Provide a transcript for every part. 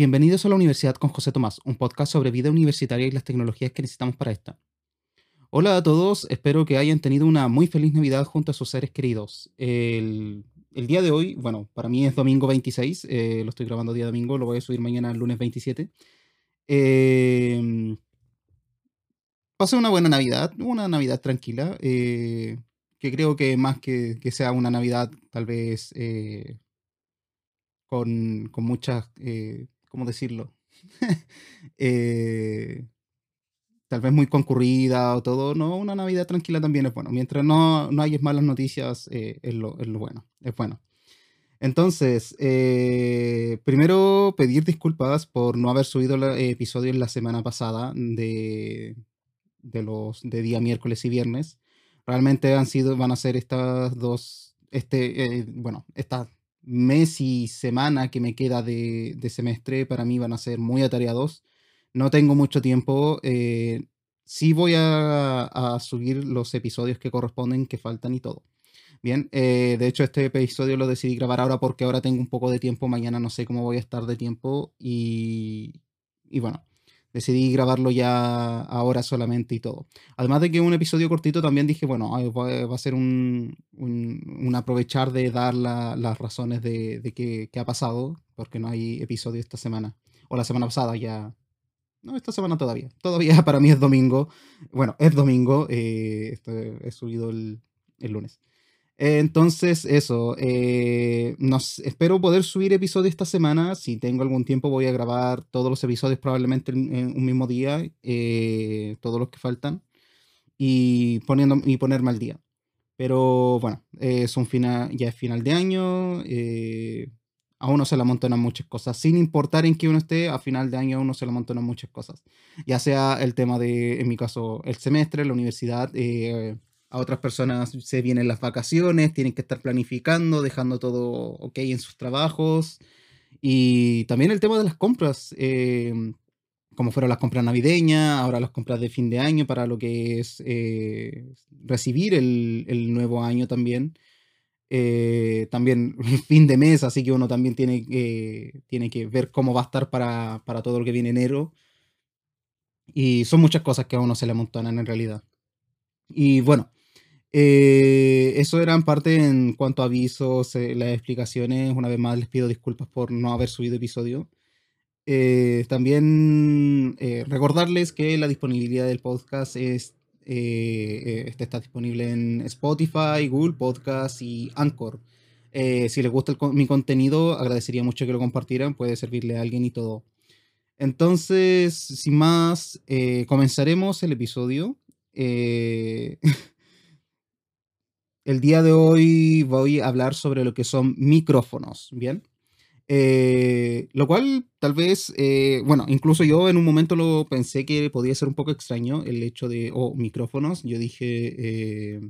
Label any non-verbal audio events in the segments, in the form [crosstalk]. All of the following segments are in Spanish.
Bienvenidos a la Universidad con José Tomás, un podcast sobre vida universitaria y las tecnologías que necesitamos para esta. Hola a todos, espero que hayan tenido una muy feliz Navidad junto a sus seres queridos. El, el día de hoy, bueno, para mí es domingo 26, eh, lo estoy grabando día domingo, lo voy a subir mañana lunes 27. Eh, pasé una buena Navidad, una Navidad tranquila, eh, que creo que más que, que, sea una Navidad tal vez eh, con, con, muchas, ¿cómo decirlo? [laughs] Eh, tal vez muy concurrida o todo, no, una Navidad tranquila también es bueno. Mientras no, no hay malas noticias, es lo, es, lo, bueno, es bueno. Entonces, eh, primero pedir disculpas por no haber subido el episodio la semana pasada de, de los de día miércoles y viernes. Realmente han sido, van a ser estas dos, este, eh, bueno, esta mes y semana que me queda de, de, semestre para mí van a ser muy atareados. No tengo mucho tiempo. Eh, sí voy a, a, subir los episodios que corresponden, que faltan y todo. Bien, eh, de hecho este episodio lo decidí grabar ahora porque ahora tengo un poco de tiempo, mañana no sé cómo voy a estar de tiempo y, y bueno, decidí grabarlo ya ahora solamente y todo. Además de que un episodio cortito también dije, bueno, va a ser un, un, aprovechar de dar la, las razones de, de qué, ha pasado, porque no hay episodio esta semana, o la semana pasada ya. No, esta semana todavía. Todavía [laughs] para mí es domingo. Bueno, es domingo. Eh, he subido el, el lunes. Entonces, eso, eh, nos, espero poder subir episodios esta semana. Si tengo algún tiempo, voy a grabar todos los episodios probablemente en, un mismo día, eh, todos los que faltan, y, poniendo, y ponerme al día. Pero bueno, es un final, ya es final de año, eh, a uno se le amontonan muchas cosas, sin importar en qué uno esté, a final de año a uno se le amontonan muchas cosas. Ya sea el tema de, en mi caso, el semestre, la universidad eh, a otras personas se vienen las vacaciones, tienen que estar planificando, dejando todo ok en sus trabajos. Y también el tema de las compras, eh, como fueron las compras navideñas, ahora las compras de fin de año para lo que es eh, recibir el, el, nuevo año también. Eh, también [laughs] fin de mes, así que uno también tiene, tiene que ver cómo va a estar para, para todo lo que viene enero. Y son muchas cosas que a uno se le amontonan en realidad. Y bueno, eh, eso era en parte en cuanto a avisos, eh, las explicaciones. Una vez más les pido disculpas por no haber subido episodio. Eh, también eh, recordarles que la disponibilidad del podcast es, este está disponible en Spotify, Google Podcast y Anchor. si les gusta mi contenido, agradecería mucho que lo compartieran, puede servirle a alguien y todo. Entonces, sin más, comenzaremos el episodio. [laughs] el día de hoy voy a hablar sobre lo que son micrófonos, ¿bien? Eh, lo cual tal vez, eh, bueno, incluso yo en un momento lo pensé que podía ser un poco extraño el hecho de, oh, micrófonos, yo dije, eh,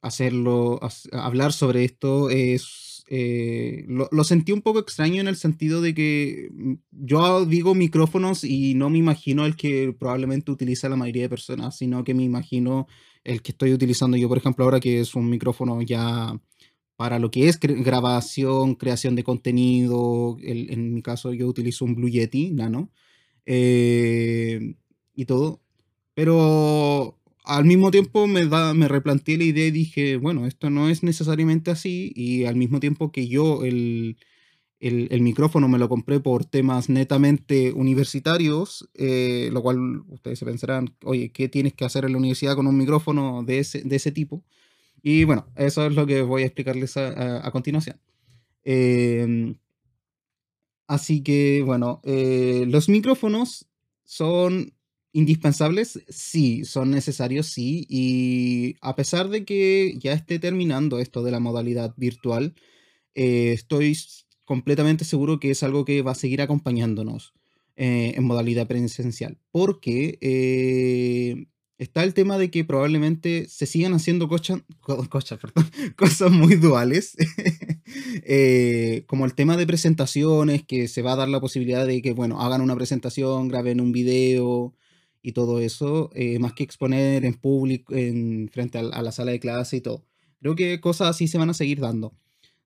hacerlo, hablar sobre esto es, eh, lo, sentí un poco extraño en el sentido de que mm, yo digo micrófonos y no me imagino el que probablemente utiliza la mayoría de personas, sino que me imagino el que estoy utilizando yo, por ejemplo, ahora que es un micrófono ya para lo que es grabación, creación de contenido. El, en mi caso, yo utilizo un Blue Yeti Nano eh, y todo. Pero al mismo tiempo me, da, me replanteé la idea y dije, bueno, esto no es necesariamente así. Y al mismo tiempo que yo el, el, micrófono me lo compré por temas netamente universitarios, eh, lo cual ustedes se pensarán, oye, ¿qué tienes que hacer en la universidad con un micrófono de ese, de ese tipo? Y bueno, eso es lo que voy a explicarles a, a, continuación. Eh, así que, bueno, eh, los micrófonos son indispensables, sí, son necesarios, sí, y a pesar de que ya esté terminando esto de la modalidad virtual, eh, estoy completamente seguro que es algo que va a seguir acompañándonos eh, en modalidad presencial. Porque eh, está el tema de que probablemente se sigan haciendo cocha, [laughs] cosas muy duales. [laughs] como el tema de presentaciones, que se va a dar la posibilidad de que, bueno, hagan una presentación, graben un video y todo eso, eh, más que exponer en público, en, frente a, a la sala de clase y todo. Creo que cosas así se van a seguir dando.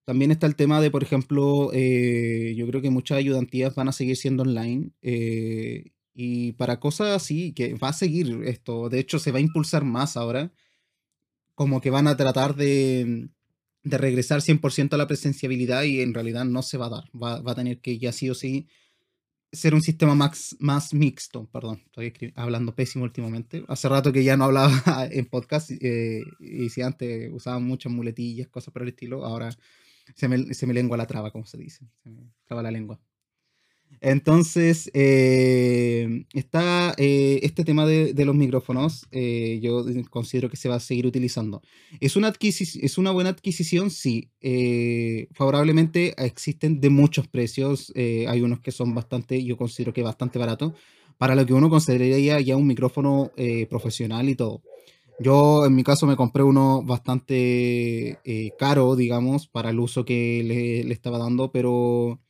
también está el tema de, por ejemplo, eh, yo creo que muchas ayudantías van a seguir siendo online. eh, y para cosas así, que va a seguir esto. De hecho, se va a impulsar más ahora. Como que van a tratar de, de regresar 100% a la presenciabilidad y en realidad no se va a dar. Va, va a tener que ya sí o sí ser un sistema más, más mixto. Perdón, estoy hablando pésimo últimamente. Hace rato que ya no hablaba [laughs] en podcast eh, y si antes usaba muchas muletillas, cosas por el estilo, ahora se me, se me lengua la traba, como se dice. Se me traba la lengua. Entonces, eh, está eh, este tema de, de los micrófonos, eh, yo considero que se va a seguir utilizando. ¿Es una, es una buena adquisición? Sí. Eh, favorablemente existen de muchos precios. eh, hay unos que son bastante, yo considero que bastante baratos, para lo que uno consideraría ya un micrófono eh, profesional y todo. Yo en mi caso me compré uno bastante caro, digamos, para el uso que le, le estaba dando, pero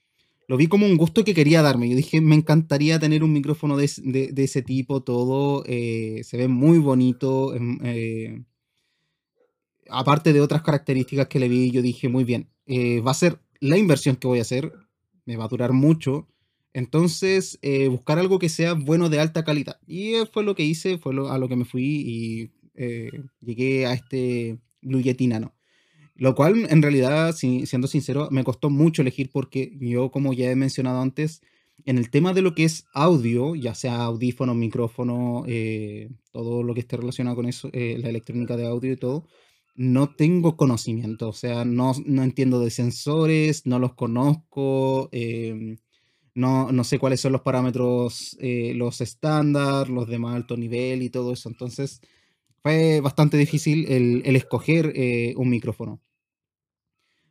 lo vi como un gusto que quería darme. Yo dije, me encantaría tener un micrófono de, de- ese tipo, todo. eh, se ve muy bonito. em, eh, aparte de otras características que le vi, yo dije, muy bien, eh, va a ser la inversión que voy a hacer, me va a durar mucho. Entonces, buscar algo que sea bueno de alta calidad. Y fue lo que hice, fue lo- a lo que me fui y llegué a este Blue Yeti Nano. Lo cual, en realidad, si- siendo sincero, me costó mucho elegir porque yo, como ya he mencionado antes, en el tema de lo que es audio, ya sea audífono, micrófono, eh, todo lo que esté relacionado con eso, eh, la electrónica de audio y todo, no tengo conocimiento. O sea, no, no entiendo de sensores, no los conozco, em, no, no sé cuáles son los parámetros, eh, los estándar, los de más alto nivel y todo eso. Entonces, fue bastante difícil el, el escoger eh, un micrófono.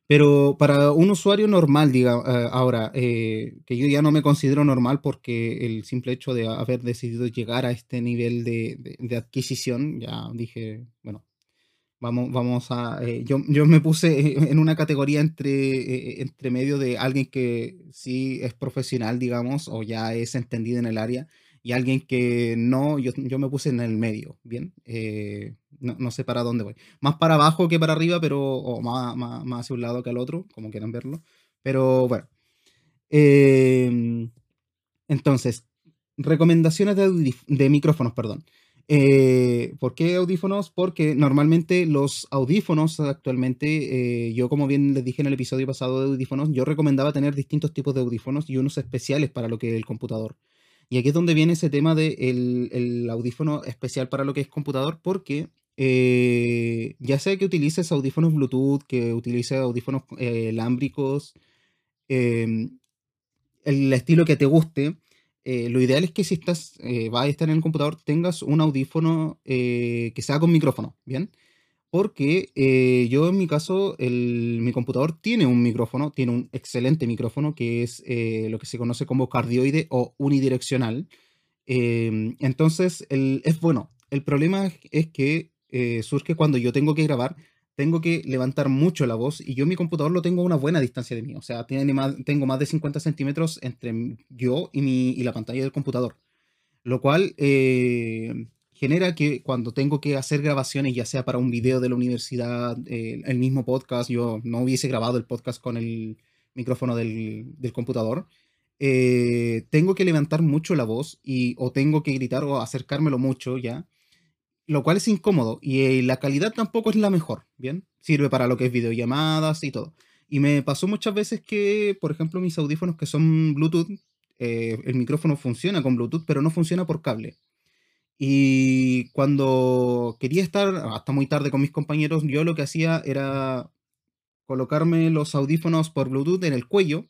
Pero para un usuario normal, diga, eh, ahora, eh, que yo ya no me considero normal porque el simple hecho de haber decidido llegar a este nivel de, de- de adquisición, ya dije, bueno, vamos, vamos a... eh, yo, yo me puse [laughs] en una categoría entre, eh, entre medio de alguien que sí es profesional, digamos, o ya es entendido en el área, y alguien que no, yo, yo me puse en el medio, ¿bien? No, no sé para dónde voy más para abajo que para arriba, pero o más, más, más hacia un lado que al otro, como quieran verlo. Pero bueno. Em, entonces, recomendaciones de, de micrófonos, perdón. Eh, ¿por qué audífonos? Porque normalmente los audífonos actualmente, eh, yo como bien les dije en el episodio pasado de audífonos, yo recomendaba tener distintos tipos de audífonos y unos especiales para lo que es el computador. Y aquí es donde viene ese tema del de el audífono especial para lo que es computador, porque eh, ya sea que utilices audífonos Bluetooth, que utilices audífonos eh, lámbricos, em, el estilo que te guste, eh, lo ideal es que si estás, eh, vas a estar en el computador, tengas un audífono eh, que sea con micrófono, ¿bien? Porque eh, yo en mi caso, el- mi computador tiene un micrófono, tiene un excelente micrófono que es eh, lo que se conoce como cardioide o unidireccional. Entonces, el- es bueno. El problema es que eh, surge cuando yo tengo que grabar, tengo que levantar mucho la voz y yo mi computador lo tengo a una buena distancia de mí. O sea, tiene más, tengo más de 50 centímetros entre yo y, mi, y la pantalla del computador. Lo cual eh, genera que cuando tengo que hacer grabaciones, ya sea para un video de la universidad, eh, el mismo podcast, yo no hubiese grabado el podcast con el micrófono del, del computador, eh, tengo que levantar mucho la voz y o tengo que gritar o acercármelo mucho ya, lo cual es incómodo y eh, la calidad tampoco es la mejor, ¿bien? Sirve para lo que es videollamadas y todo. Y me pasó muchas veces que, por ejemplo, mis audífonos que son Bluetooth, eh, el micrófono funciona con Bluetooth, pero no funciona por cable. Y cuando quería estar hasta muy tarde con mis compañeros, yo lo que hacía era colocarme los audífonos por Bluetooth en el cuello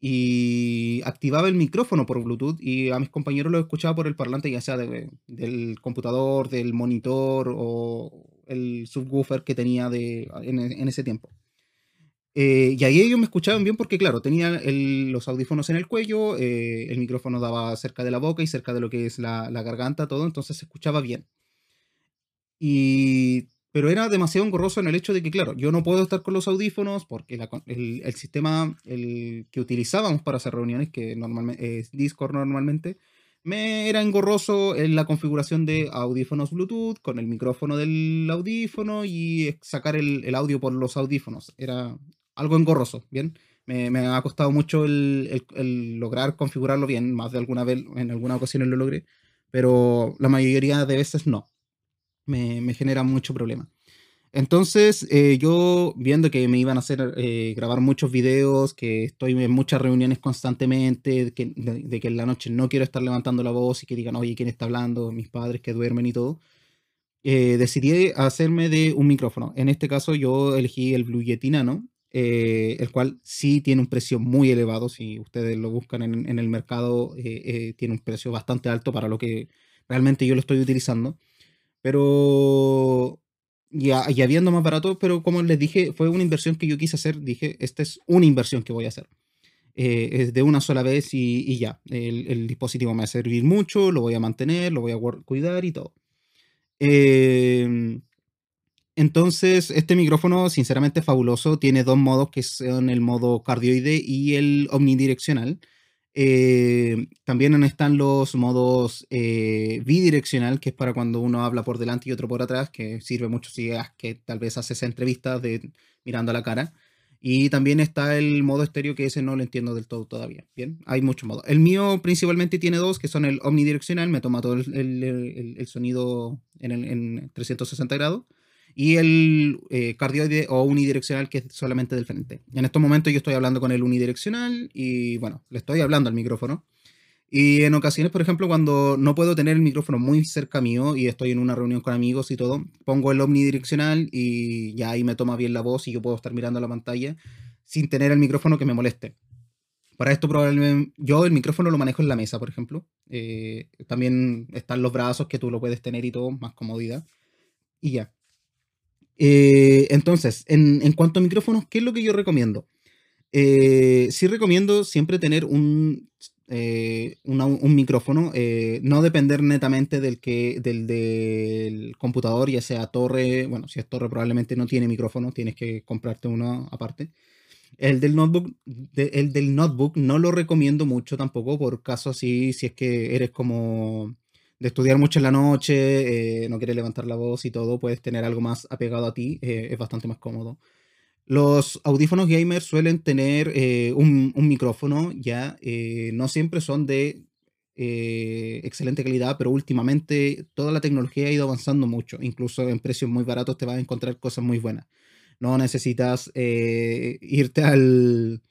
y activaba el micrófono por Bluetooth y a mis compañeros los escuchaba por el parlante, ya sea de- del computador, del monitor o el subwoofer que tenía de, en, ese tiempo. Eh, y ahí ellos me escuchaban bien porque, claro, tenía los audífonos en el cuello, eh, el micrófono daba cerca de la boca y cerca de lo que es la, la garganta, todo, entonces se escuchaba bien. Y, pero era demasiado engorroso en el hecho de que, claro, yo no puedo estar con los audífonos porque el, el sistema el que utilizábamos para hacer reuniones, que normalmente es Discord normalmente, me era engorroso en la configuración de audífonos Bluetooth con el micrófono del audífono y sacar el, el audio por los audífonos. Era algo engorroso, ¿bien? Me, me ha costado mucho el, el, lograr configurarlo bien, más de alguna vez, en alguna ocasión lo logré, pero la mayoría de veces no. Me, me genera mucho problema. Entonces, eh, yo viendo que me iban a hacer eh, grabar muchos videos, que estoy en muchas reuniones constantemente, que, de, que, en la noche no quiero estar levantando la voz y que digan, oye, ¿quién está hablando? Mis padres que duermen y todo. Eh, decidí hacerme de un micrófono. En este caso, yo elegí el Blue Yeti Nano, el cual sí tiene un precio muy elevado. Si ustedes lo buscan en, en el mercado, tiene un precio bastante alto para lo que realmente yo lo estoy utilizando. Pero y, habiendo más barato, pero como les dije, fue una inversión que yo quise hacer. Dije, esta es una inversión que voy a hacer. Eh, es de una sola vez y, ya. El, dispositivo me va a servir mucho, lo voy a mantener, lo voy a cuidar y todo. Em, entonces, este micrófono, sinceramente, fabuloso. Tiene dos modos que son el modo cardioide y el omnidireccional. Eh, también están los modos eh, bidireccional, que es para cuando uno habla por delante y otro por atrás, que sirve mucho si es que tal vez haces entrevistas de, mirando a la cara. Y también está el modo estéreo, que ese no lo entiendo del todo todavía. Bien, hay muchos modos. El mío principalmente tiene dos, que son el omnidireccional, me toma todo el, sonido en, en 360 grados y el eh, cardioide o unidireccional que es solamente del frente. En estos momentos yo estoy hablando con el unidireccional y bueno, le estoy hablando al micrófono. Y en ocasiones, por ejemplo, cuando no puedo tener el micrófono muy cerca mío y estoy en una reunión con amigos y todo, pongo el omnidireccional y ya ahí me toma bien la voz y yo puedo estar mirando la pantalla sin tener el micrófono que me moleste. Para esto probablemente yo el micrófono lo manejo en la mesa, por ejemplo. Eh, también están los brazos que tú lo puedes tener y todo, más comodidad. Y ya. Eh, entonces, en, cuanto a micrófonos, ¿qué es lo que yo recomiendo? Eh, sí recomiendo siempre tener un, eh, un micrófono, no depender netamente del, que, del, del computador, ya sea torre, bueno, si es torre probablemente no tiene micrófono, tienes que comprarte uno aparte. El del notebook, el del notebook no lo recomiendo mucho tampoco por caso así, si es que eres como de estudiar mucho en la noche, eh, no quieres levantar la voz y todo, puedes tener algo más apegado a ti, eh, es bastante más cómodo. Los audífonos gamers suelen tener eh, un, micrófono, ya no siempre son de excelente calidad, pero últimamente toda la tecnología ha ido avanzando mucho, incluso en precios muy baratos te vas a encontrar cosas muy buenas. No necesitas irte al,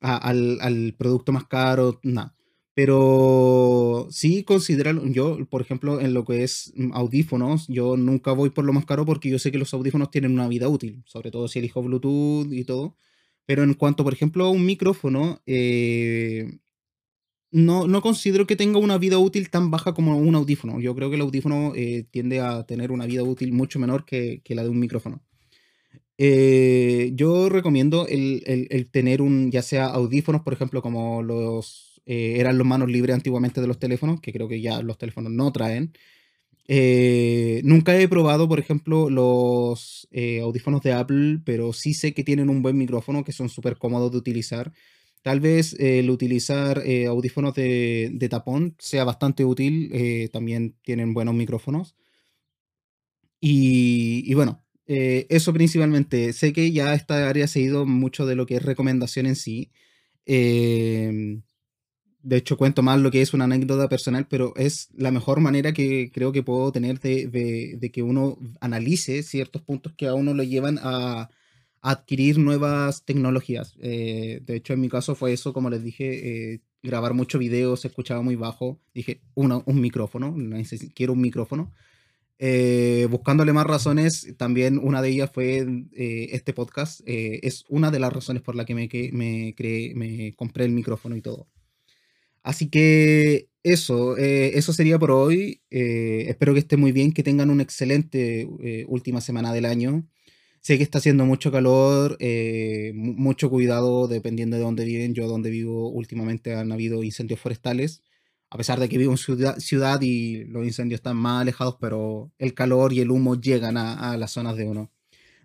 al, al producto más caro, nada pero sí considerarlo, yo, por ejemplo, en lo que es mm, audífonos, yo nunca voy por lo más caro porque yo sé que los audífonos tienen una vida útil, sobre todo si elijo Bluetooth y todo. Pero en cuanto, por ejemplo, a un micrófono, eh, no, no, considero que tenga una vida útil tan baja como un audífono. Yo creo que el audífono eh, tiende a tener una vida útil mucho menor que, que la de un micrófono. Eh, yo recomiendo el, el, el, tener un, ya sea audífonos, por ejemplo, como los eh, eran los manos libres antiguamente de los teléfonos, que creo que ya los teléfonos no traen. Eh, nunca he probado, por ejemplo, los eh, audífonos de Apple, pero sí sé que tienen un buen micrófono, que son súper cómodos de utilizar. Tal vez el utilizar audífonos de, de, tapón sea bastante útil, también tienen buenos micrófonos. Y, y bueno, eso principalmente. Sé que ya esta área ha seguido mucho de lo que es recomendación en sí. Eh, de hecho cuento más lo que es una anécdota personal, pero es la mejor manera que creo que puedo tener de, que uno analice ciertos puntos que a uno lo llevan a, adquirir nuevas tecnologías. Eh, de hecho, en mi caso fue eso, como les dije, eh, grabar muchos videos, se escuchaba muy bajo. Dije, uno, un micrófono, quiero un micrófono. Eh, buscándole más razones, también una de ellas fue este podcast. es una de las razones por la que me, me, creé, me compré el micrófono y todo. Así que eso, eh, eso sería por hoy. Eh, espero que esté muy bien, que tengan una excelente eh, última semana del año. Sé que está haciendo mucho calor, mucho cuidado dependiendo de dónde viven. Yo donde vivo últimamente han habido incendios forestales, a pesar de que vivo en ciudad, ciudad y los incendios están más alejados, pero el calor y el humo llegan a las zonas de uno.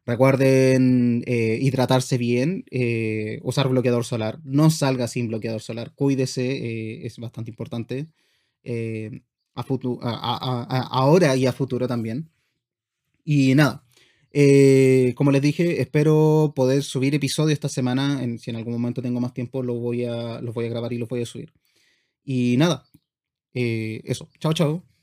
Recuerden eh, hidratarse bien, eh, usar bloqueador solar. No salga sin bloqueador solar. Cuídese, eh, es bastante importante. A ahora y a futuro también. Y nada, como les dije, espero poder subir episodios esta semana. Si en algún momento tengo más tiempo, los voy a, los voy a grabar y los voy a subir. Y nada, eso. Chao, chao.